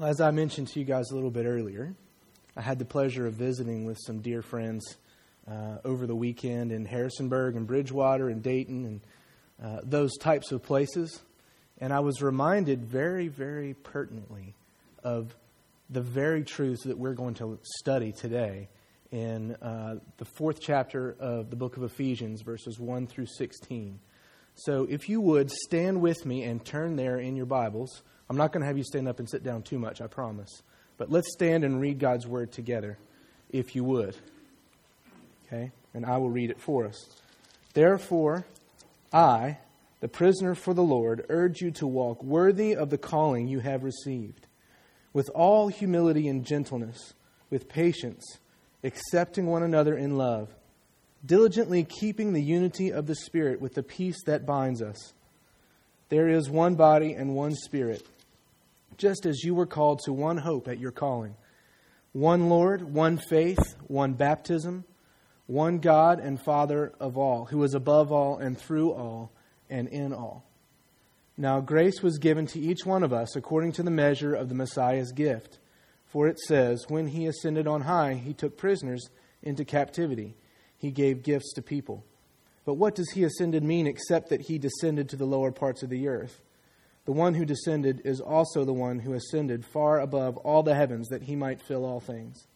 As I mentioned to you guys a little bit earlier, I had the pleasure of visiting with some dear friends uh, over the weekend in Harrisonburg and Bridgewater and Dayton and uh, those types of places. And I was reminded very, very pertinently of the very truths that we're going to study today in uh, the fourth chapter of the book of Ephesians, verses 1 through 16. So if you would stand with me and turn there in your Bibles I'm not going to have you stand up and sit down too much, I promise. But let's stand and read God's word together, if you would. Okay? And I will read it for us. Therefore, I, the prisoner for the Lord, urge you to walk worthy of the calling you have received, with all humility and gentleness, with patience, accepting one another in love, diligently keeping the unity of the Spirit with the peace that binds us. There is one body and one Spirit just as you were called to one hope at your calling one Lord, one faith, one baptism, one God and Father of all, who is above all and through all and in all. Now, grace was given to each one of us according to the measure of the Messiah's gift. For it says, When he ascended on high, he took prisoners into captivity. He gave gifts to people. But what does he ascended mean except that he descended to the lower parts of the earth? The one who descended is also the one who ascended far above all the heavens that he might fill all things.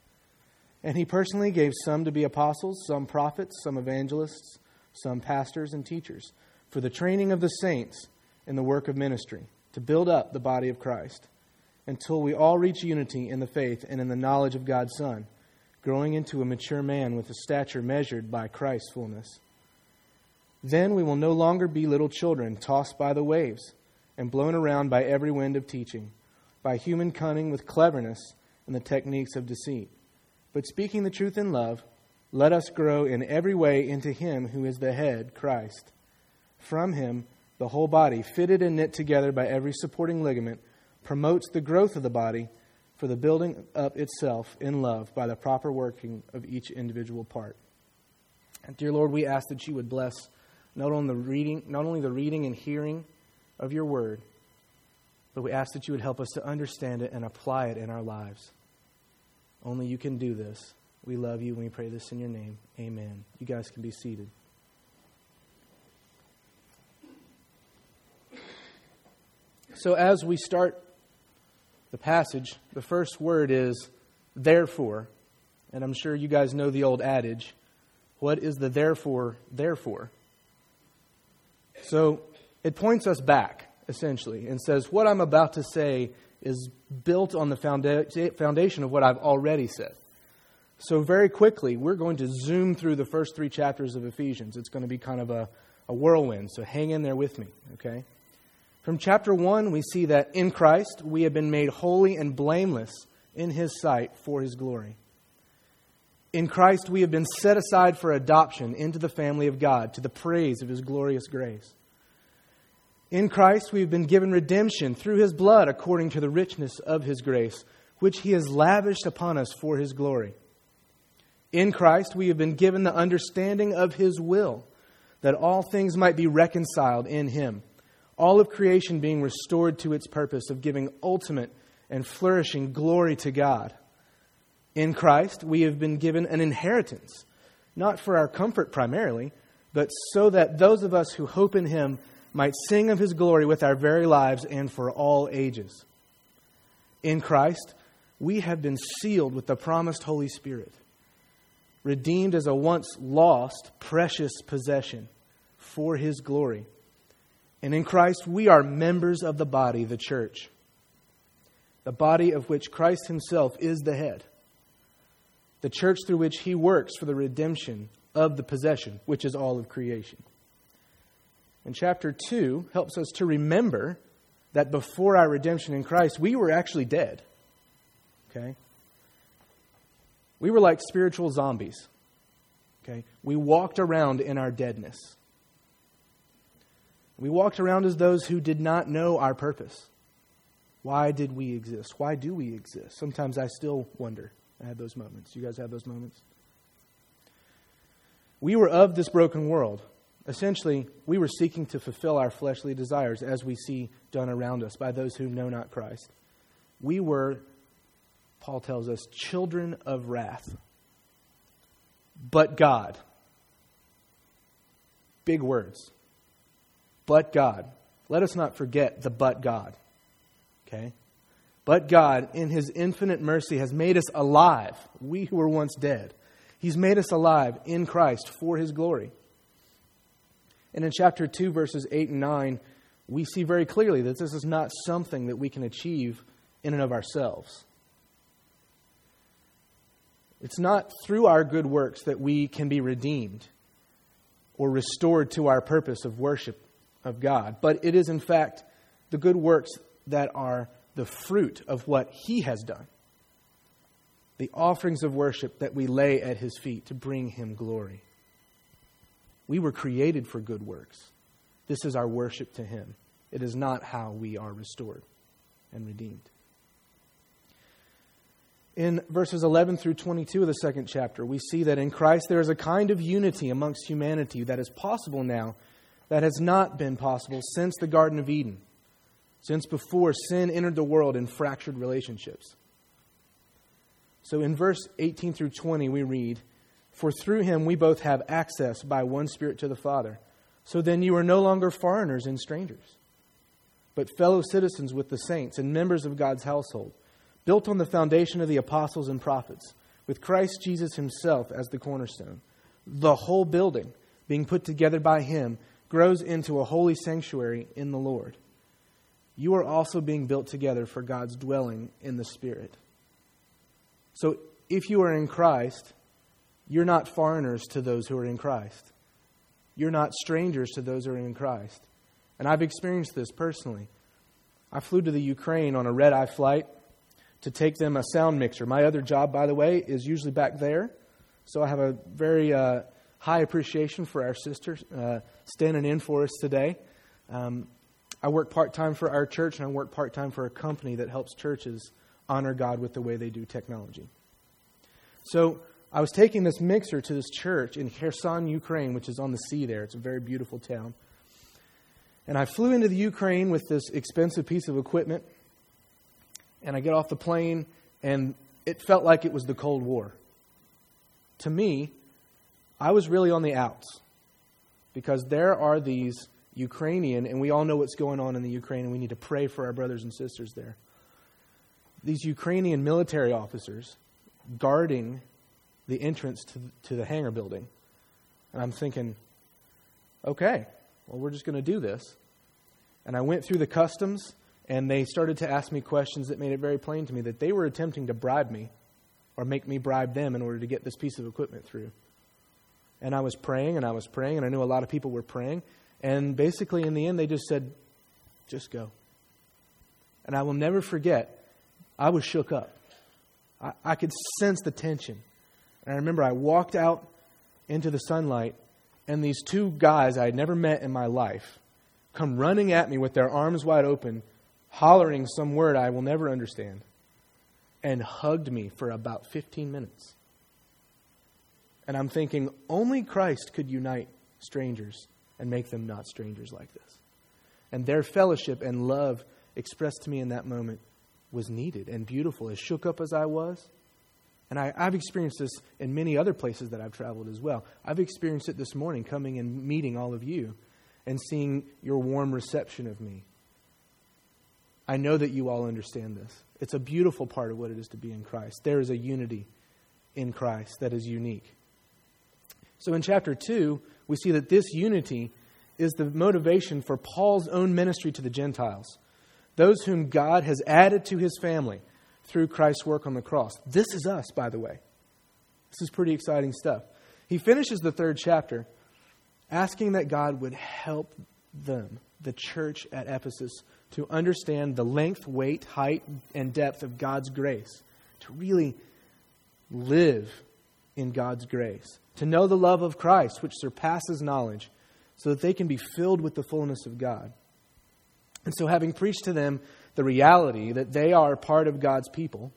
And he personally gave some to be apostles, some prophets, some evangelists, some pastors and teachers, for the training of the saints in the work of ministry, to build up the body of Christ, until we all reach unity in the faith and in the knowledge of God's Son, growing into a mature man with a stature measured by Christ's fullness. Then we will no longer be little children tossed by the waves and blown around by every wind of teaching, by human cunning with cleverness and the techniques of deceit. But speaking the truth in love, let us grow in every way into Him who is the head, Christ. From Him, the whole body, fitted and knit together by every supporting ligament, promotes the growth of the body for the building up itself in love by the proper working of each individual part. And dear Lord, we ask that you would bless not only the reading, not only the reading and hearing of your word, but we ask that you would help us to understand it and apply it in our lives. Only you can do this. We love you and we pray this in your name. Amen. You guys can be seated. So, as we start the passage, the first word is therefore. And I'm sure you guys know the old adage what is the therefore, therefore? So, it points us back, essentially, and says, What I'm about to say is built on the foundation of what I've already said. So, very quickly, we're going to zoom through the first three chapters of Ephesians. It's going to be kind of a, a whirlwind, so hang in there with me, okay? From chapter 1, we see that in Christ we have been made holy and blameless in His sight for His glory. In Christ we have been set aside for adoption into the family of God to the praise of His glorious grace. In Christ, we have been given redemption through his blood according to the richness of his grace, which he has lavished upon us for his glory. In Christ, we have been given the understanding of his will, that all things might be reconciled in him, all of creation being restored to its purpose of giving ultimate and flourishing glory to God. In Christ, we have been given an inheritance, not for our comfort primarily, but so that those of us who hope in him might sing of his glory with our very lives and for all ages. In Christ, we have been sealed with the promised Holy Spirit, redeemed as a once lost, precious possession for his glory. And in Christ, we are members of the body, the church, the body of which Christ himself is the head, the church through which he works for the redemption of the possession, which is all of creation. And chapter 2 helps us to remember that before our redemption in Christ, we were actually dead. Okay? We were like spiritual zombies. Okay? We walked around in our deadness. We walked around as those who did not know our purpose. Why did we exist? Why do we exist? Sometimes I still wonder. I had those moments. You guys have those moments? We were of this broken world. Essentially, we were seeking to fulfill our fleshly desires as we see done around us by those who know not Christ. we were, Paul tells us, children of wrath. But God. Big words. But God. Let us not forget the but God. Okay? But God, in His infinite mercy, has made us alive, we who were once dead. He's made us alive in Christ for His glory. And in chapter 2, verses 8 and 9, we see very clearly that this is not something that we can achieve in and of ourselves. It's not through our good works that we can be redeemed or restored to our purpose of worship of God, but it is, in fact, the good works that are the fruit of what He has done. The offerings of worship that we lay at His feet to bring Him glory. We were created for good works. This is our worship to Him. It is not how we are restored and redeemed. In verses 11 through 22 of the second chapter, we see that in Christ there is a kind of unity amongst humanity that is possible now that has not been possible since the Garden of Eden since before sin entered the world in fractured relationships. So in verse 18 through 20, we read, For through him we both have access by one Spirit to the Father. So then you are no longer foreigners and strangers, but fellow citizens with the saints and members of God's household, built on the foundation of the apostles and prophets, with Christ Jesus himself as the cornerstone. The whole building, being put together by him, grows into a holy sanctuary in the Lord you are also being built together for God's dwelling in the Spirit. So if you are in Christ, you're not foreigners to those who are in Christ. You're not strangers to those who are in Christ. And I've experienced this personally. I flew to the Ukraine on a red eye flight to take them a sound mixer. My other job, by the way, is usually back there. So I have a very uh, high appreciation for our sister uh, standing in for us today. Um, I work part time for our church, and I work part time for a company that helps churches honor God with the way they do technology. So I was taking this mixer to this church in Kherson, Ukraine, which is on the sea there. It's a very beautiful town. And I flew into the Ukraine with this expensive piece of equipment, and I get off the plane, and it felt like it was the Cold War. To me, I was really on the outs because there are these Ukrainian, and we all know what's going on in the Ukraine, and we need to pray for our brothers and sisters there. These Ukrainian military officers guarding the entrance to, to the hangar building. And I'm thinking, okay, well, we're just going to do this. And I went through the customs, and they started to ask me questions that made it very plain to me that they were attempting to bribe me or make me bribe them in order to get this piece of equipment through. And I was praying, and I was praying, and I knew a lot of people were praying. And basically, in the end, they just said, just go. And I will never forget, I was shook up. I, I could sense the tension. And I remember I walked out into the sunlight, and these two guys I had never met in my life come running at me with their arms wide open, hollering some word I will never understand, and hugged me for about 15 minutes. And I'm thinking, only Christ could unite strangers and make them not strangers like this. And their fellowship and love expressed to me in that moment was needed and beautiful. As shook up as I was, and I, have experienced this in many other places that I've traveled as well. I've experienced it this morning coming and meeting all of you and seeing your warm reception of me. I know that you all understand this. It's a beautiful part of what it is to be in Christ. There is a unity in Christ that is unique. So in chapter 2, we see that this unity is the motivation for Paul's own ministry to the Gentiles, those whom God has added to his family through Christ's work on the cross. This is us, by the way. This is pretty exciting stuff. He finishes the third chapter asking that God would help them, the church at Ephesus, to understand the length, weight, height, and depth of God's grace, to really live in God's grace to know the love of Christ, which surpasses knowledge, so that they can be filled with the fullness of God. And so, having preached to them the reality that they are part of God's people,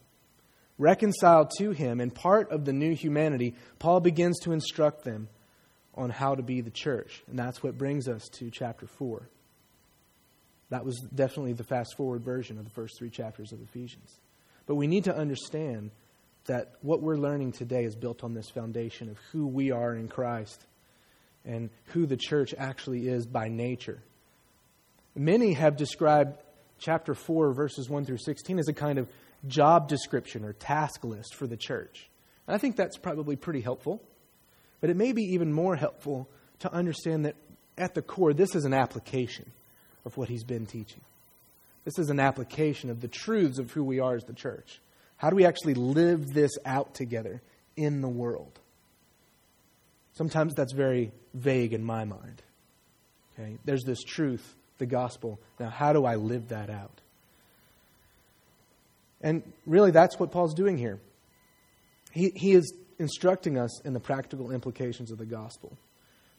reconciled to Him and part of the new humanity, Paul begins to instruct them on how to be the church. And that's what brings us to chapter 4. That was definitely the fast forward version of the first three chapters of Ephesians. But we need to understand that what we're learning today is built on this foundation of who we are in Christ and who the church actually is by nature. Many have described chapter 4, verses 1 through 16, as a kind of job description or task list for the church. And I think that's probably pretty helpful. But it may be even more helpful to understand that at the core, this is an application of what he's been teaching. This is an application of the truths of who we are as the church. How do we actually live this out together in the world? Sometimes that's very vague in my mind. Okay? There's this truth, the gospel. Now, how do I live that out? And really, that's what Paul's doing here. He, he is instructing us in the practical implications of the gospel.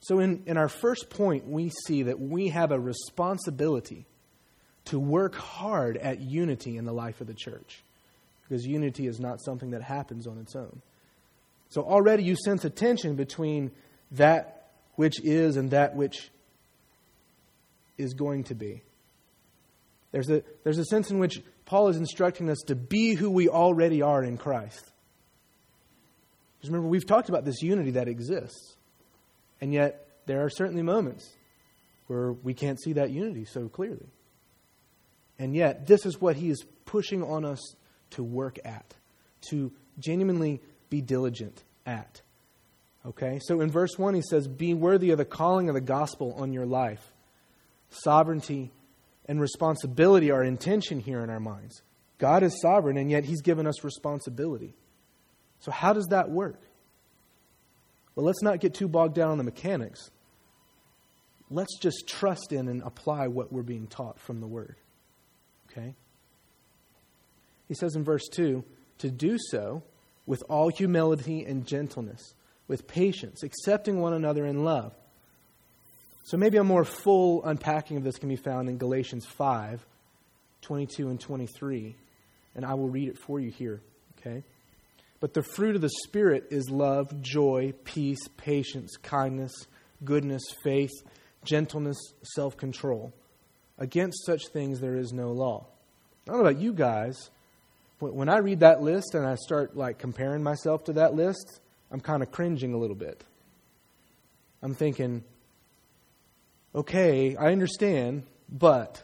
So, in, in our first point, we see that we have a responsibility to work hard at unity in the life of the church, because unity is not something that happens on its own. So, already you sense a tension between that which is and that which is going to be. There's a, there's a sense in which Paul is instructing us to be who we already are in Christ. Because remember, we've talked about this unity that exists. And yet, there are certainly moments where we can't see that unity so clearly. And yet, this is what he is pushing on us to work at, to genuinely be diligent at. Okay? So in verse 1, he says, Be worthy of the calling of the gospel on your life. Sovereignty and responsibility are intention here in our minds. God is sovereign, and yet he's given us responsibility. So, how does that work? Well, let's not get too bogged down on the mechanics. Let's just trust in and apply what we're being taught from the Word. Okay? He says in verse 2 to do so with all humility and gentleness, with patience, accepting one another in love. So maybe a more full unpacking of this can be found in Galatians 5 22 and 23. And I will read it for you here. Okay? But the fruit of the Spirit is love, joy, peace, patience, kindness, goodness, faith, gentleness, self control. Against such things there is no law. I don't know about you guys. When I read that list and I start like comparing myself to that list, I'm kind of cringing a little bit. I'm thinking, okay, I understand, but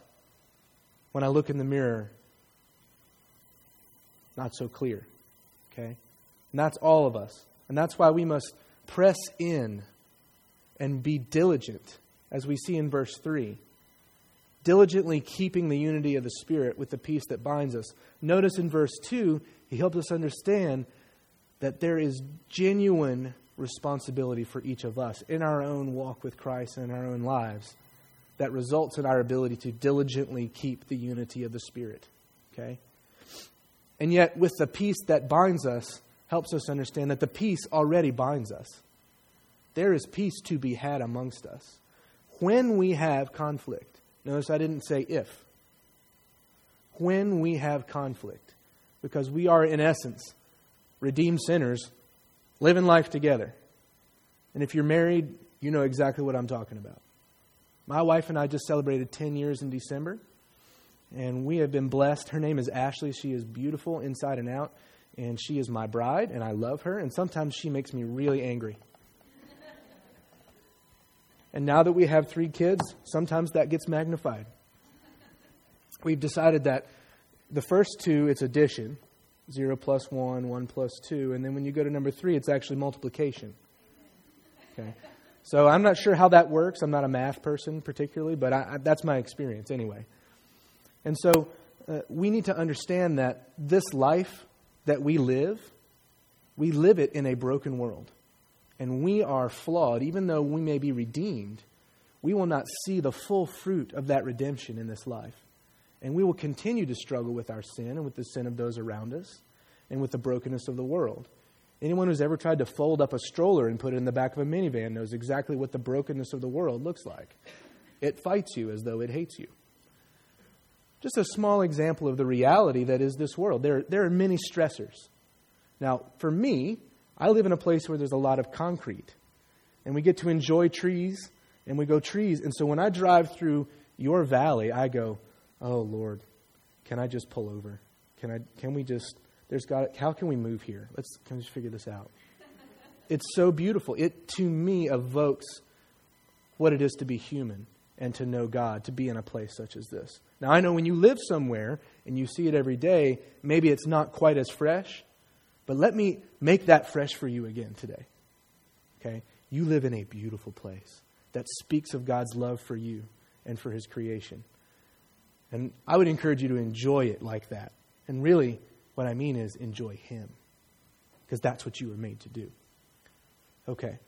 when I look in the mirror, not so clear. Okay? And that's all of us. And that's why we must press in and be diligent, as we see in verse 3. Diligently keeping the unity of the Spirit with the peace that binds us. Notice in verse 2, he helps us understand that there is genuine responsibility for each of us in our own walk with Christ and in our own lives that results in our ability to diligently keep the unity of the Spirit. Okay? And yet, with the peace that binds us, helps us understand that the peace already binds us. There is peace to be had amongst us. When we have conflict, notice I didn't say if. When we have conflict, because we are, in essence, redeemed sinners living life together. And if you're married, you know exactly what I'm talking about. My wife and I just celebrated 10 years in December and we have been blessed. Her name is Ashley. She is beautiful inside and out, and she is my bride, and I love her, and sometimes she makes me really angry. And now that we have three kids, sometimes that gets magnified. We've decided that the first two, it's addition 0 plus 1, 1 plus 2, and then when you go to number 3, it's actually multiplication. Okay. So I'm not sure how that works. I'm not a math person particularly, but I, I, that's my experience anyway. And so uh, we need to understand that this life that we live, we live it in a broken world. And we are flawed. Even though we may be redeemed, we will not see the full fruit of that redemption in this life. And we will continue to struggle with our sin and with the sin of those around us and with the brokenness of the world. Anyone who's ever tried to fold up a stroller and put it in the back of a minivan knows exactly what the brokenness of the world looks like. It fights you as though it hates you just a small example of the reality that is this world. There, there are many stressors. Now, for me, I live in a place where there's a lot of concrete, and we get to enjoy trees, and we go trees. And so when I drive through your valley, I go, oh, Lord, can I just pull over? Can, I, can we just, there's got, how can we move here? Let's, can we just figure this out? it's so beautiful. It, to me, evokes what it is to be human and to know God, to be in a place such as this. Now, I know when you live somewhere and you see it every day, maybe it's not quite as fresh, but let me make that fresh for you again today. Okay? You live in a beautiful place that speaks of God's love for you and for His creation. And I would encourage you to enjoy it like that. And really, what I mean is enjoy Him, because that's what you were made to do. Okay.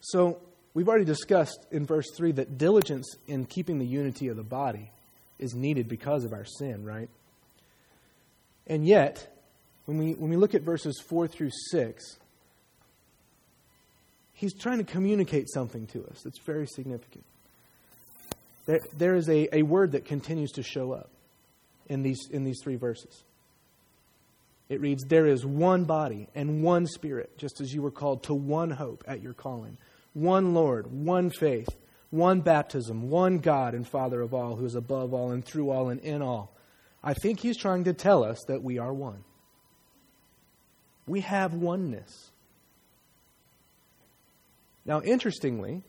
So, we've already discussed in verse 3 that diligence in keeping the unity of the body is needed because of our sin, right? And yet, when we, when we look at verses 4 through 6, he's trying to communicate something to us that's very significant. There, there is a, a word that continues to show up in these, in these three verses. It reads, There is one body and one spirit, just as you were called to one hope at your calling, one Lord, one faith, one baptism, one God and Father of all, who is above all and through all and in all. I think he's trying to tell us that we are one. We have oneness. Now, interestingly,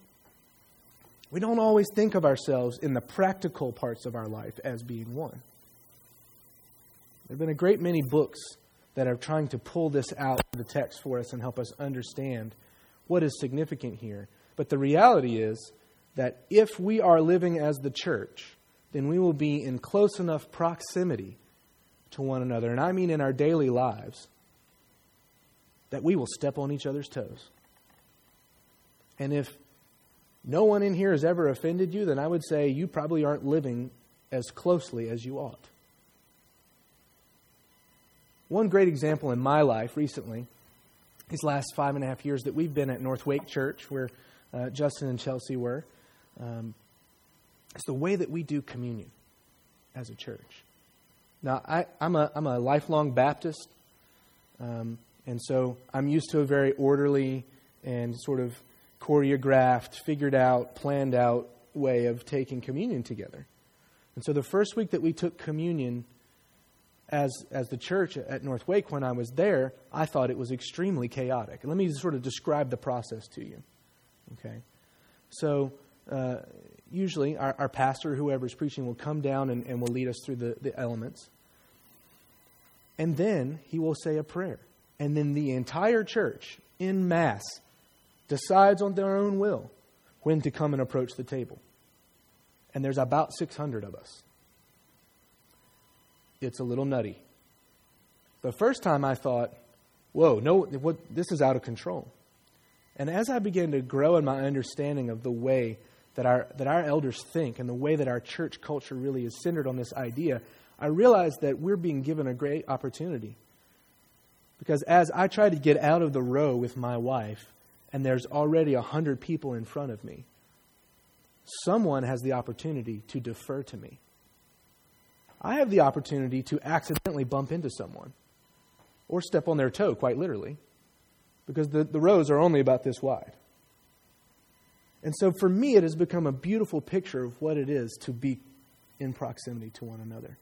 we don't always think of ourselves in the practical parts of our life as being one. There have been a great many books that are trying to pull this out of the text for us and help us understand what is significant here. But the reality is that if we are living as the church, then we will be in close enough proximity to one another, and I mean in our daily lives, that we will step on each other's toes. And if no one in here has ever offended you, then I would say you probably aren't living as closely as you ought. One great example in my life recently, these last five and a half years that we've been at North Wake Church, where uh, Justin and Chelsea were, um, is the way that we do communion as a church. Now, I, am a, I'm a lifelong Baptist, um, and so I'm used to a very orderly and sort of choreographed, figured out, planned out way of taking communion together. And so the first week that we took communion as, as the church at North Wake, when I was there, I thought it was extremely chaotic. Let me sort of describe the process to you. Okay? So, uh, usually our, our pastor, whoever's preaching, will come down and, and will lead us through the, the elements. And then he will say a prayer. And then the entire church, in mass, decides on their own will when to come and approach the table. And there's about 600 of us. It's a little nutty. The first time I thought, whoa, no, what, this is out of control. And as I began to grow in my understanding of the way that our, that our elders think and the way that our church culture really is centered on this idea, I realized that we're being given a great opportunity. Because as I try to get out of the row with my wife, and there's already a hundred people in front of me, someone has the opportunity to defer to me. I have the opportunity to accidentally bump into someone or step on their toe, quite literally, because the, the rows are only about this wide. And so for me, it has become a beautiful picture of what it is to be in proximity to one another.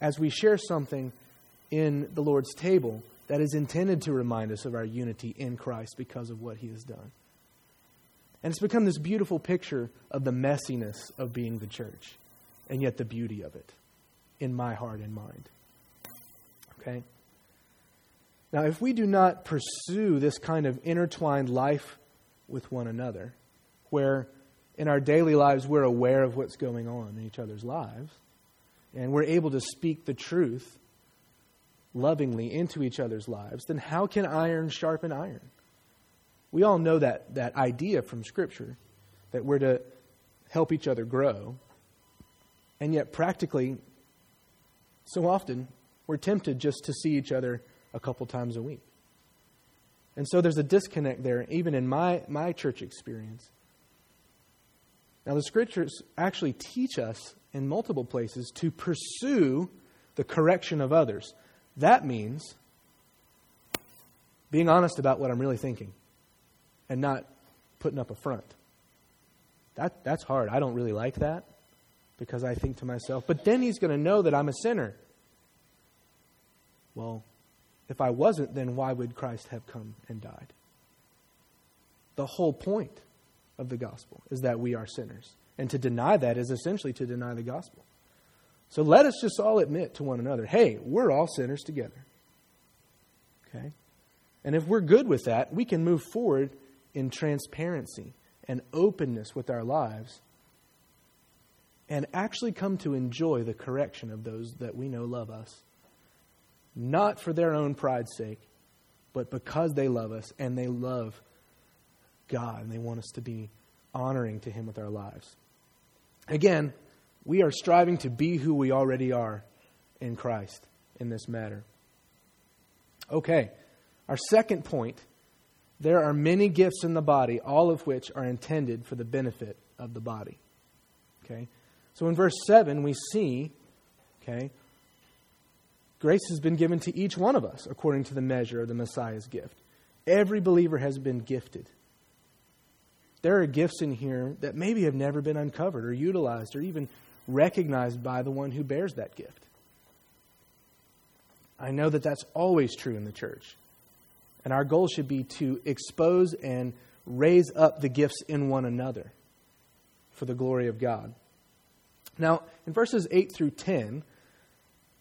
As we share something in the Lord's table, that is intended to remind us of our unity in Christ because of what he has done. And it's become this beautiful picture of the messiness of being the church, and yet the beauty of it in my heart and mind. Okay? Now, if we do not pursue this kind of intertwined life with one another, where in our daily lives we're aware of what's going on in each other's lives, and we're able to speak the truth lovingly into each other's lives, then how can iron sharpen iron? We all know that, that idea from Scripture that we're to help each other grow. And yet, practically, so often, we're tempted just to see each other a couple times a week. And so there's a disconnect there, even in my, my church experience. Now, the scriptures actually teach us in multiple places to pursue the correction of others. That means being honest about what I'm really thinking and not putting up a front. That, that's hard. I don't really like that because I think to myself, but then he's going to know that I'm a sinner. Well, if I wasn't, then why would Christ have come and died? The whole point of the gospel is that we are sinners. And to deny that is essentially to deny the gospel. So let us just all admit to one another hey, we're all sinners together. Okay? And if we're good with that, we can move forward in transparency and openness with our lives and actually come to enjoy the correction of those that we know love us. Not for their own pride's sake, but because they love us and they love God and they want us to be honoring to Him with our lives. Again, we are striving to be who we already are in Christ in this matter. Okay, our second point there are many gifts in the body, all of which are intended for the benefit of the body. Okay? So in verse 7, we see, okay, grace has been given to each one of us according to the measure of the Messiah's gift. Every believer has been gifted. There are gifts in here that maybe have never been uncovered or utilized or even recognized by the one who bears that gift. I know that that's always true in the church. And our goal should be to expose and raise up the gifts in one another for the glory of God. Now, in verses 8 through 10,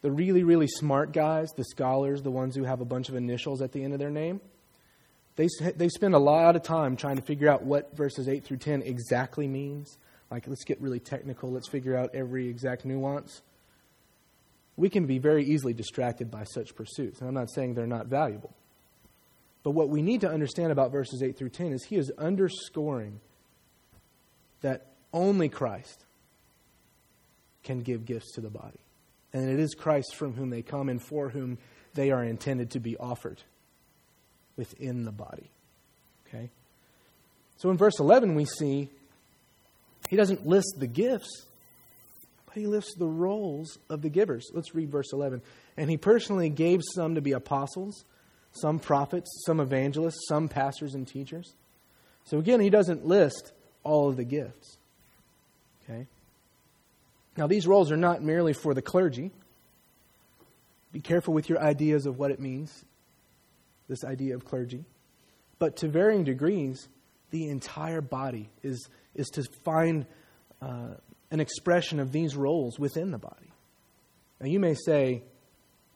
the really, really smart guys, the scholars, the ones who have a bunch of initials at the end of their name, they, they spend a lot of time trying to figure out what verses 8 through 10 exactly means. Like, let's get really technical, let's figure out every exact nuance. We can be very easily distracted by such pursuits. And I'm not saying they're not valuable. But what we need to understand about verses 8 through 10 is he is underscoring that only Christ can give gifts to the body. And it is Christ from whom they come and for whom they are intended to be offered within the body. Okay? So in verse 11, we see he doesn't list the gifts, but he lists the roles of the givers. Let's read verse 11. And he personally gave some to be apostles some prophets, some evangelists, some pastors and teachers. So again, he doesn't list all of the gifts. Okay? Now, these roles are not merely for the clergy. Be careful with your ideas of what it means, this idea of clergy. But to varying degrees, the entire body is, is to find uh, an expression of these roles within the body. Now, you may say,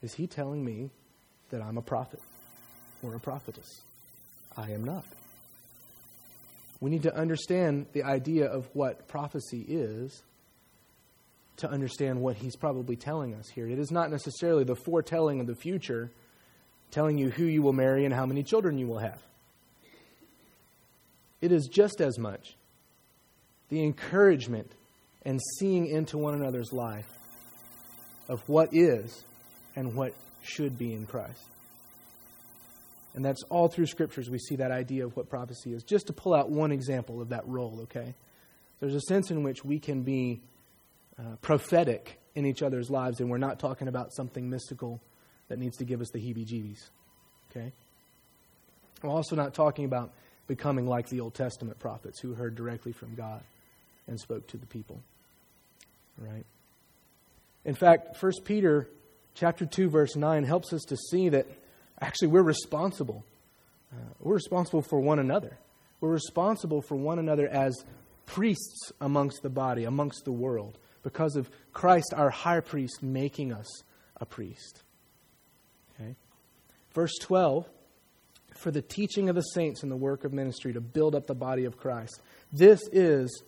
Is he telling me that I'm a prophet? or a prophetess. I am not. We need to understand the idea of what prophecy is to understand what he's probably telling us here. It is not necessarily the foretelling of the future, telling you who you will marry and how many children you will have. It is just as much the encouragement and seeing into one another's life of what is and what should be in Christ. And that's all through scriptures we see that idea of what prophecy is. Just to pull out one example of that role, okay? There's a sense in which we can be uh, prophetic in each other's lives, and we're not talking about something mystical that needs to give us the heebie jeebies, okay? We're also not talking about becoming like the Old Testament prophets who heard directly from God and spoke to the people, right? In fact, 1 Peter chapter 2 verse 9 helps us to see that Actually, we're responsible. Uh, we're responsible for one another. We're responsible for one another as priests amongst the body, amongst the world, because of Christ, our high priest, making us a priest. Okay? Verse 12 for the teaching of the saints and the work of ministry to build up the body of Christ. This is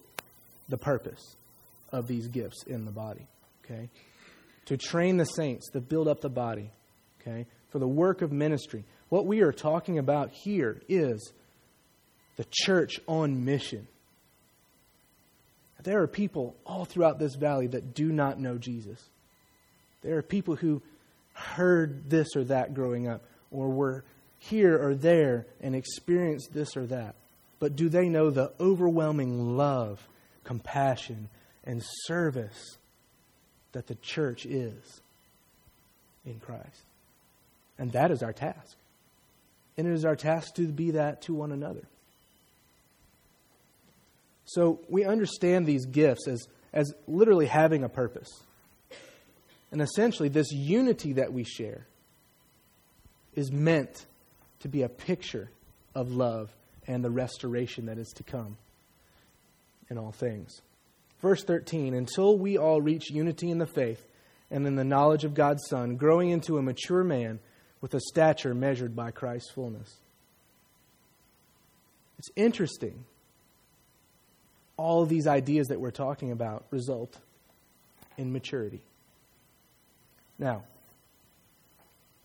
the purpose of these gifts in the body. Okay? To train the saints, to build up the body. Okay? for the work of ministry. What we are talking about here is the church on mission. There are people all throughout this valley that do not know Jesus. There are people who heard this or that growing up, or were here or there and experienced this or that. But do they know the overwhelming love, compassion, and service that the church is in Christ? And that is our task. And it is our task to be that to one another. So we understand these gifts as, as literally having a purpose. And essentially, this unity that we share is meant to be a picture of love and the restoration that is to come in all things. Verse 13 Until we all reach unity in the faith and in the knowledge of God's Son, growing into a mature man with a stature measured by Christ's fullness. It's interesting. All of these ideas that we're talking about result in maturity. Now,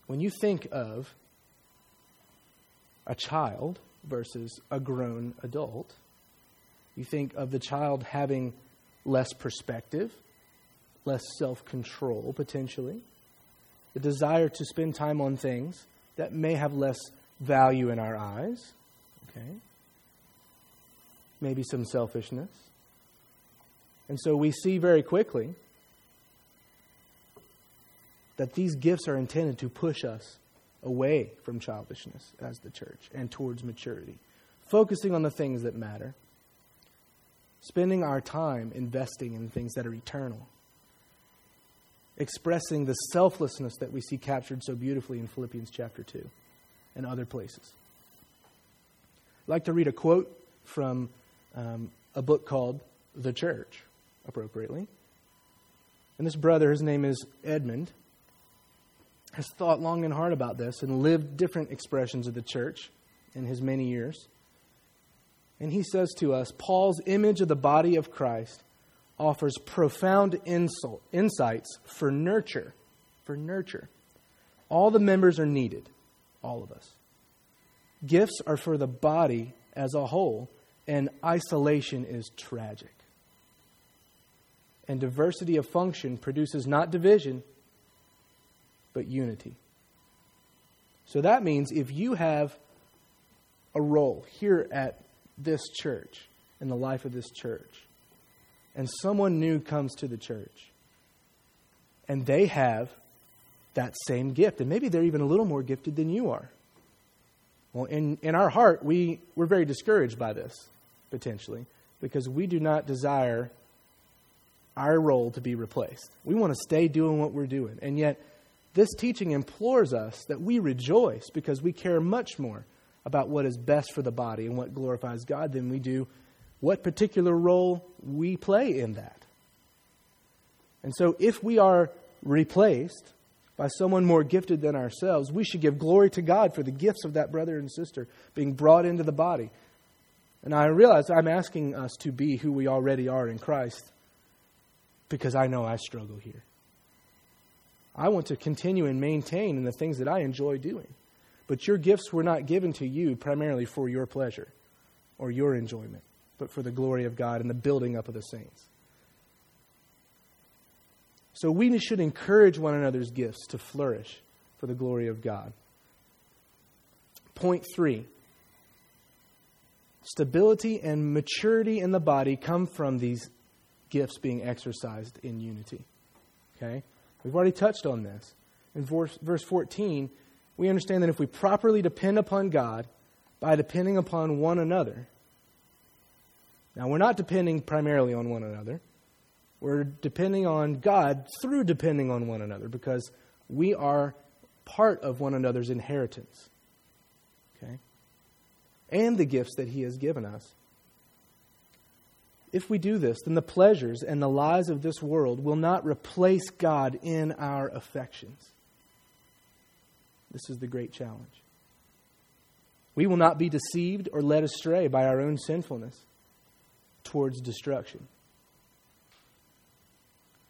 when you think of a child versus a grown adult, you think of the child having less perspective, less self control potentially, the desire to spend time on things that may have less value in our eyes, okay? Maybe some selfishness. And so we see very quickly that these gifts are intended to push us away from childishness as the church and towards maturity, focusing on the things that matter, spending our time investing in things that are eternal, expressing the selflessness that we see captured so beautifully in Philippians chapter 2 and other places. I'd like to read a quote from um, a book called The Church, appropriately. And this brother, his name is Edmund has thought long and hard about this and lived different expressions of the church in his many years. And he says to us Paul's image of the body of Christ offers profound insult, insights for nurture. For nurture. All the members are needed, all of us. Gifts are for the body as a whole, and isolation is tragic. And diversity of function produces not division, but unity. So that means if you have a role here at this church, and the life of this church, and someone new comes to the church, and they have that same gift, and maybe they're even a little more gifted than you are. Well, in, in our heart, we, we're very discouraged by this, potentially, because we do not desire our role to be replaced. We want to stay doing what we're doing. And yet, this teaching implores us that we rejoice because we care much more about what is best for the body and what glorifies God than we do what particular role we play in that. And so, if we are replaced by someone more gifted than ourselves, we should give glory to God for the gifts of that brother and sister being brought into the body. And I realize I'm asking us to be who we already are in Christ because I know I struggle here. I want to continue and maintain in the things that I enjoy doing. But your gifts were not given to you primarily for your pleasure or your enjoyment, but for the glory of God and the building up of the saints. So we should encourage one another's gifts to flourish for the glory of God. Point three stability and maturity in the body come from these gifts being exercised in unity. Okay? We've already touched on this. In verse, verse 14, we understand that if we properly depend upon God by depending upon one another, now we're not depending primarily on one another. We're depending on God through depending on one another because we are part of one another's inheritance. Okay? And the gifts that He has given us. If we do this, then the pleasures and the lies of this world will not replace God in our affections. This is the great challenge. We will not be deceived or led astray by our own sinfulness towards destruction.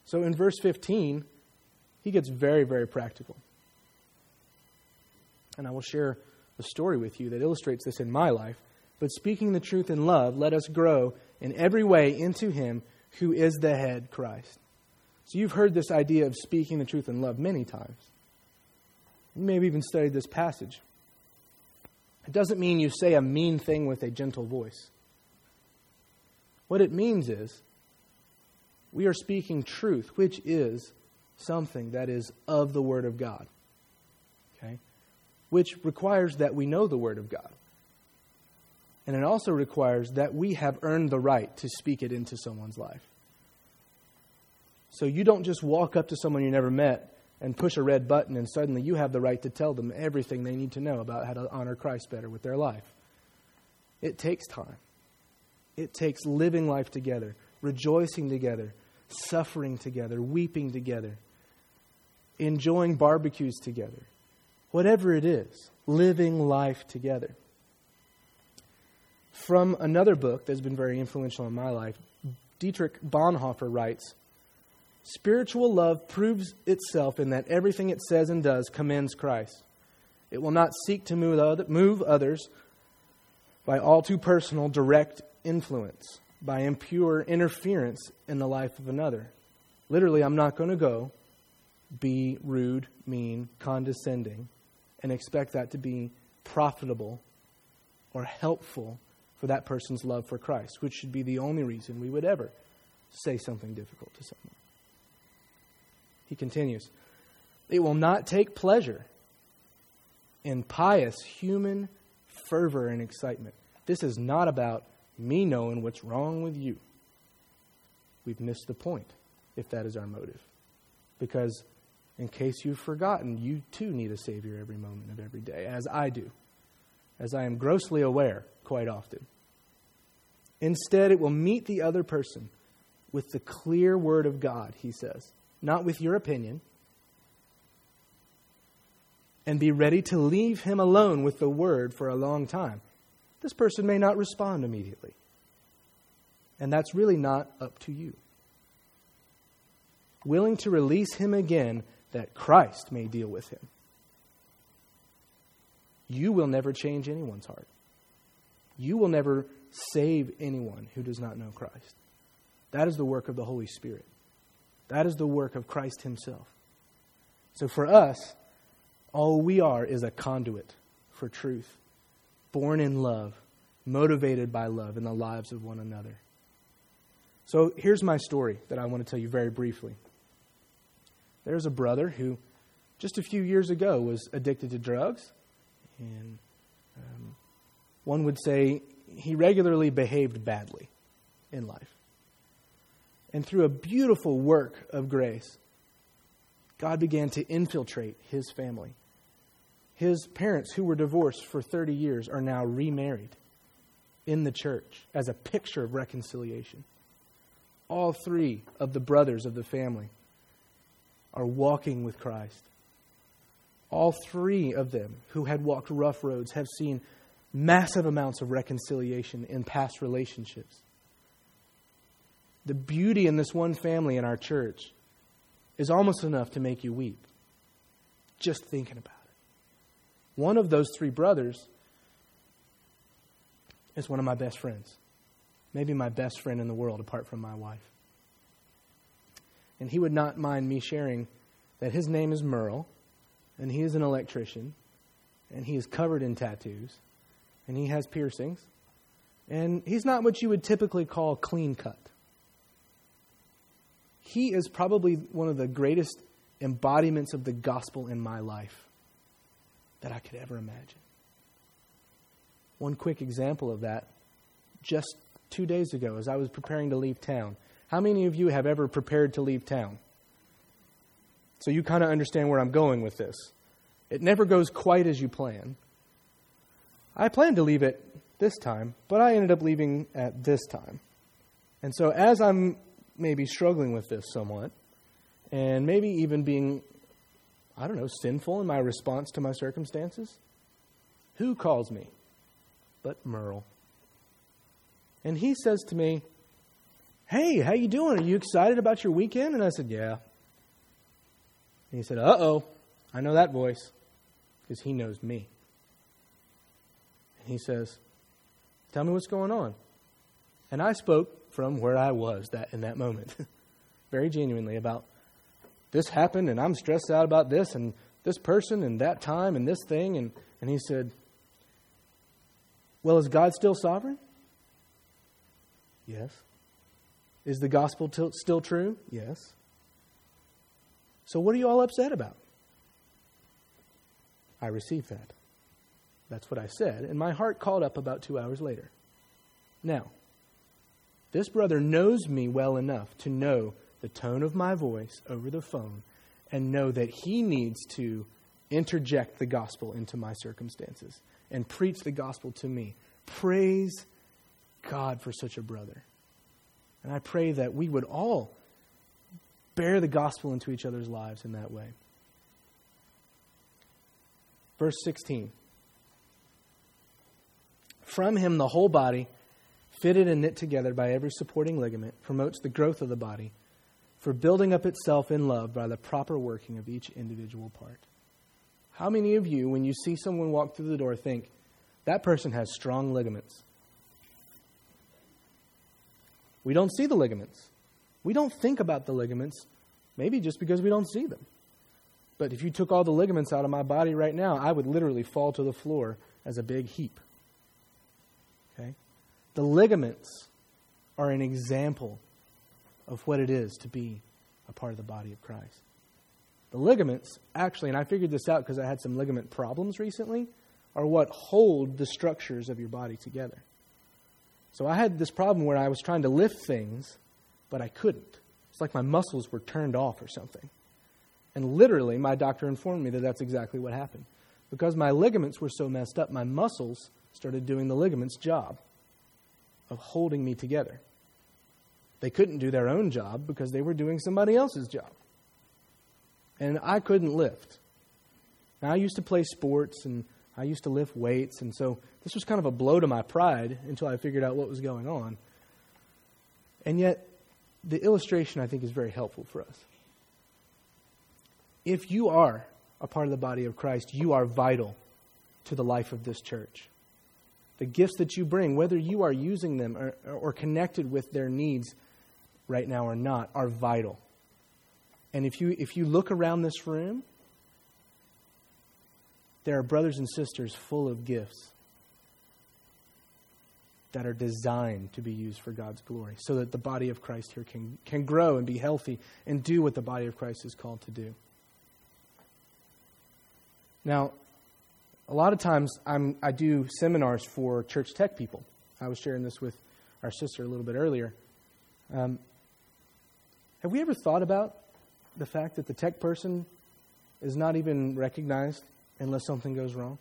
So in verse 15, he gets very, very practical. And I will share a story with you that illustrates this in my life. But speaking the truth in love, let us grow in every way into Him who is the head, Christ. So you've heard this idea of speaking the truth in love many times. You may have even studied this passage. It doesn't mean you say a mean thing with a gentle voice. What it means is we are speaking truth, which is something that is of the Word of God. Okay? Which requires that we know the Word of God. And it also requires that we have earned the right to speak it into someone's life. So you don't just walk up to someone you never met and push a red button and suddenly you have the right to tell them everything they need to know about how to honor Christ better with their life. It takes time. It takes living life together, rejoicing together, suffering together, weeping together, enjoying barbecues together. Whatever it is, living life together. From another book that's been very influential in my life, Dietrich Bonhoeffer writes Spiritual love proves itself in that everything it says and does commends Christ. It will not seek to move others by all too personal, direct influence, by impure interference in the life of another. Literally, I'm not going to go be rude, mean, condescending, and expect that to be profitable or helpful for that person's love for Christ, which should be the only reason we would ever say something difficult to someone. He continues, It will not take pleasure in pious human fervor and excitement. This is not about me knowing what's wrong with you. We've missed the point if that is our motive. Because, in case you've forgotten, you too need a Savior every moment of every day, as I do, as I am grossly aware quite often. Instead, it will meet the other person with the clear Word of God, he says not with your opinion, and be ready to leave him alone with the word for a long time. This person may not respond immediately. And that's really not up to you. Willing to release him again that Christ may deal with him. You will never change anyone's heart. You will never save anyone who does not know Christ. That is the work of the Holy Spirit. That is the work of Christ Himself. So for us, all we are is a conduit for truth, born in love, motivated by love in the lives of one another. So here's my story that I want to tell you very briefly. There's a brother who, just a few years ago, was addicted to drugs, and um, one would say he regularly behaved badly in life and through a beautiful work of grace, God began to infiltrate his family. His parents, who were divorced for 30 years, are now remarried in the church as a picture of reconciliation. All three of the brothers of the family are walking with Christ. All three of them who had walked rough roads have seen massive amounts of reconciliation in past relationships the beauty in this one family in our church is almost enough to make you weep just thinking about it. One of those three brothers is one of my best friends, maybe my best friend in the world apart from my wife. And he would not mind me sharing that his name is Merle, and he is an electrician, and he is covered in tattoos, and he has piercings, and he's not what you would typically call clean cut he is probably one of the greatest embodiments of the gospel in my life that I could ever imagine. One quick example of that just two days ago as I was preparing to leave town. How many of you have ever prepared to leave town? So you kind of understand where I'm going with this. It never goes quite as you plan. I planned to leave it this time, but I ended up leaving at this time. And so as I'm maybe struggling with this somewhat, and maybe even being, I don't know, sinful in my response to my circumstances. Who calls me? But Merle. And he says to me, Hey, how you doing? Are you excited about your weekend? And I said, Yeah. And he said, Uh oh, I know that voice because he knows me. And he says, Tell me what's going on. And I spoke from where I was that in that moment, very genuinely about this happened and I'm stressed out about this and this person and that time and this thing and and he said, "Well, is God still sovereign?" Yes. Is the gospel t- still true? Yes. So what are you all upset about? I received that. That's what I said, and my heart called up about 2 hours later. Now, this brother knows me well enough to know the tone of my voice over the phone and know that he needs to interject the gospel into my circumstances and preach the gospel to me. Praise God for such a brother. And I pray that we would all bear the gospel into each other's lives in that way. Verse 16 From him, the whole body, fitted and knit together by every supporting ligament, promotes the growth of the body for building up itself in love by the proper working of each individual part. How many of you, when you see someone walk through the door, think, that person has strong ligaments? We don't see the ligaments. We don't think about the ligaments, maybe just because we don't see them. But if you took all the ligaments out of my body right now, I would literally fall to the floor as a big heap. Okay? The ligaments are an example of what it is to be a part of the body of Christ. The ligaments, actually, and I figured this out because I had some ligament problems recently, are what hold the structures of your body together. So I had this problem where I was trying to lift things, but I couldn't. It's like my muscles were turned off or something. And literally, my doctor informed me that that's exactly what happened. Because my ligaments were so messed up, my muscles started doing the ligaments' job of holding me together. They couldn't do their own job because they were doing somebody else's job. And I couldn't lift. Now, I used to play sports and I used to lift weights, and so this was kind of a blow to my pride until I figured out what was going on. And yet, the illustration I think is very helpful for us. If you are a part of the body of Christ, you are vital to the life of this church. The gifts that you bring, whether you are using them or, or connected with their needs right now or not, are vital. And if you, if you look around this room, there are brothers and sisters full of gifts that are designed to be used for God's glory so that the body of Christ here can, can grow and be healthy and do what the body of Christ is called to do. Now, a lot of times I'm, I do seminars for church tech people. I was sharing this with our sister a little bit earlier. Um, have we ever thought about the fact that the tech person is not even recognized unless something goes wrong?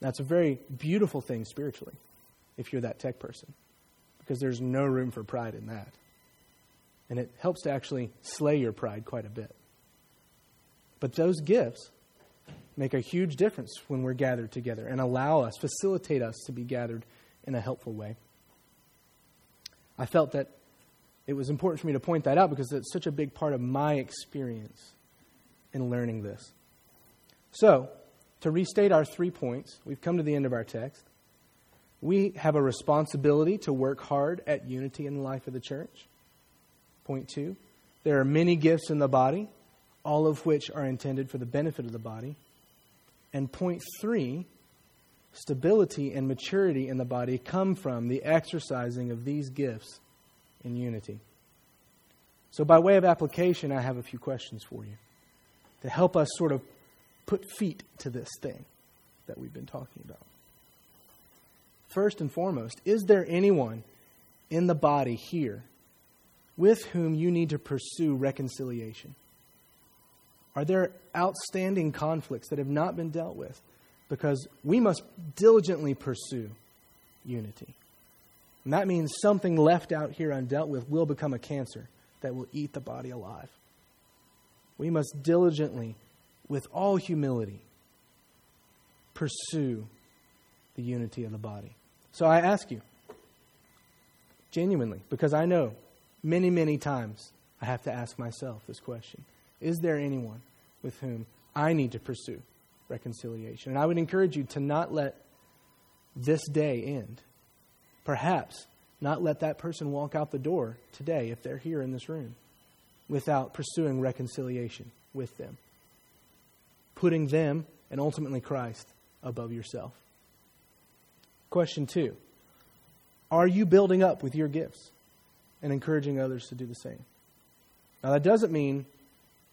That's a very beautiful thing spiritually if you're that tech person because there's no room for pride in that. And it helps to actually slay your pride quite a bit. But those gifts make a huge difference when we're gathered together and allow us, facilitate us to be gathered in a helpful way. I felt that it was important for me to point that out because it's such a big part of my experience in learning this. So, to restate our three points, we've come to the end of our text. We have a responsibility to work hard at unity in the life of the church. Point two, there are many gifts in the body, all of which are intended for the benefit of the body. And point three, stability and maturity in the body come from the exercising of these gifts in unity. So, by way of application, I have a few questions for you to help us sort of put feet to this thing that we've been talking about. First and foremost, is there anyone in the body here with whom you need to pursue reconciliation? Are there outstanding conflicts that have not been dealt with? Because we must diligently pursue unity. And that means something left out here undealt with will become a cancer that will eat the body alive. We must diligently with all humility, pursue the unity of the body. So I ask you, genuinely, because I know many, many times I have to ask myself this question Is there anyone with whom I need to pursue reconciliation? And I would encourage you to not let this day end. Perhaps not let that person walk out the door today if they're here in this room without pursuing reconciliation with them putting them and ultimately Christ above yourself. Question two Are you building up with your gifts and encouraging others to do the same? Now, that doesn't mean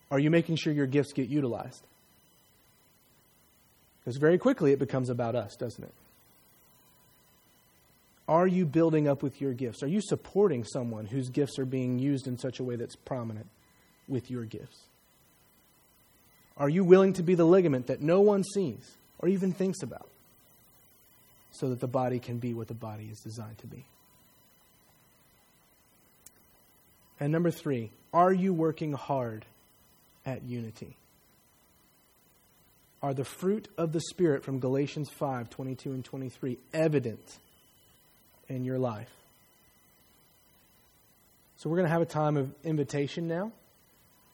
are you making sure your gifts get utilized? Because very quickly it becomes about us, doesn't it? Are you building up with your gifts? Are you supporting someone whose gifts are being used in such a way that's prominent with your gifts? Are you willing to be the ligament that no one sees or even thinks about so that the body can be what the body is designed to be? And number three, are you working hard at unity? Are the fruit of the Spirit from Galatians 5 22 and 23 evident in your life? So, we're going to have a time of invitation now.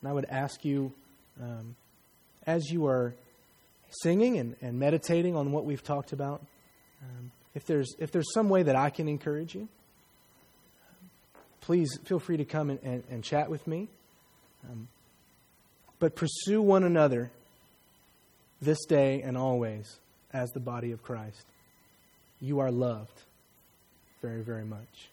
And I would ask you, um, as you are singing and, and meditating on what we've talked about, um, if, there's, if there's some way that I can encourage you, please feel free to come and, and, and chat with me. Um, but pursue one another this day and always as the body of Christ. You are loved very, very much.